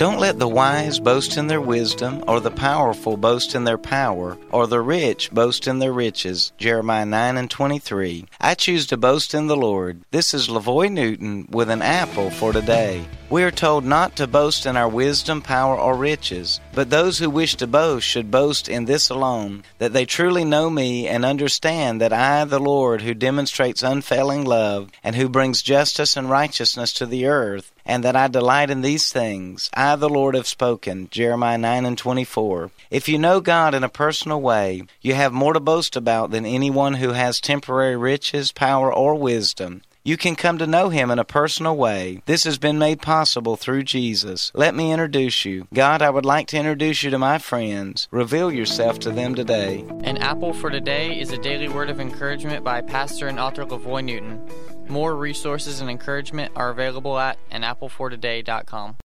Don't let the wise boast in their wisdom, or the powerful boast in their power, or the rich boast in their riches. Jeremiah 9 and 23. I choose to boast in the Lord. This is LaVoy Newton with an apple for today. We are told not to boast in our wisdom, power, or riches, but those who wish to boast should boast in this alone, that they truly know me and understand that I, the Lord, who demonstrates unfailing love, and who brings justice and righteousness to the earth, and that I delight in these things. I, the Lord, have spoken. Jeremiah 9 and 24. If you know God in a personal way, you have more to boast about than anyone who has temporary riches, power, or wisdom. You can come to know Him in a personal way. This has been made possible through Jesus. Let me introduce you. God, I would like to introduce you to my friends. Reveal yourself to them today. An Apple for Today is a daily word of encouragement by pastor and author LaVoy Newton. More resources and encouragement are available at anapplefortoday.com.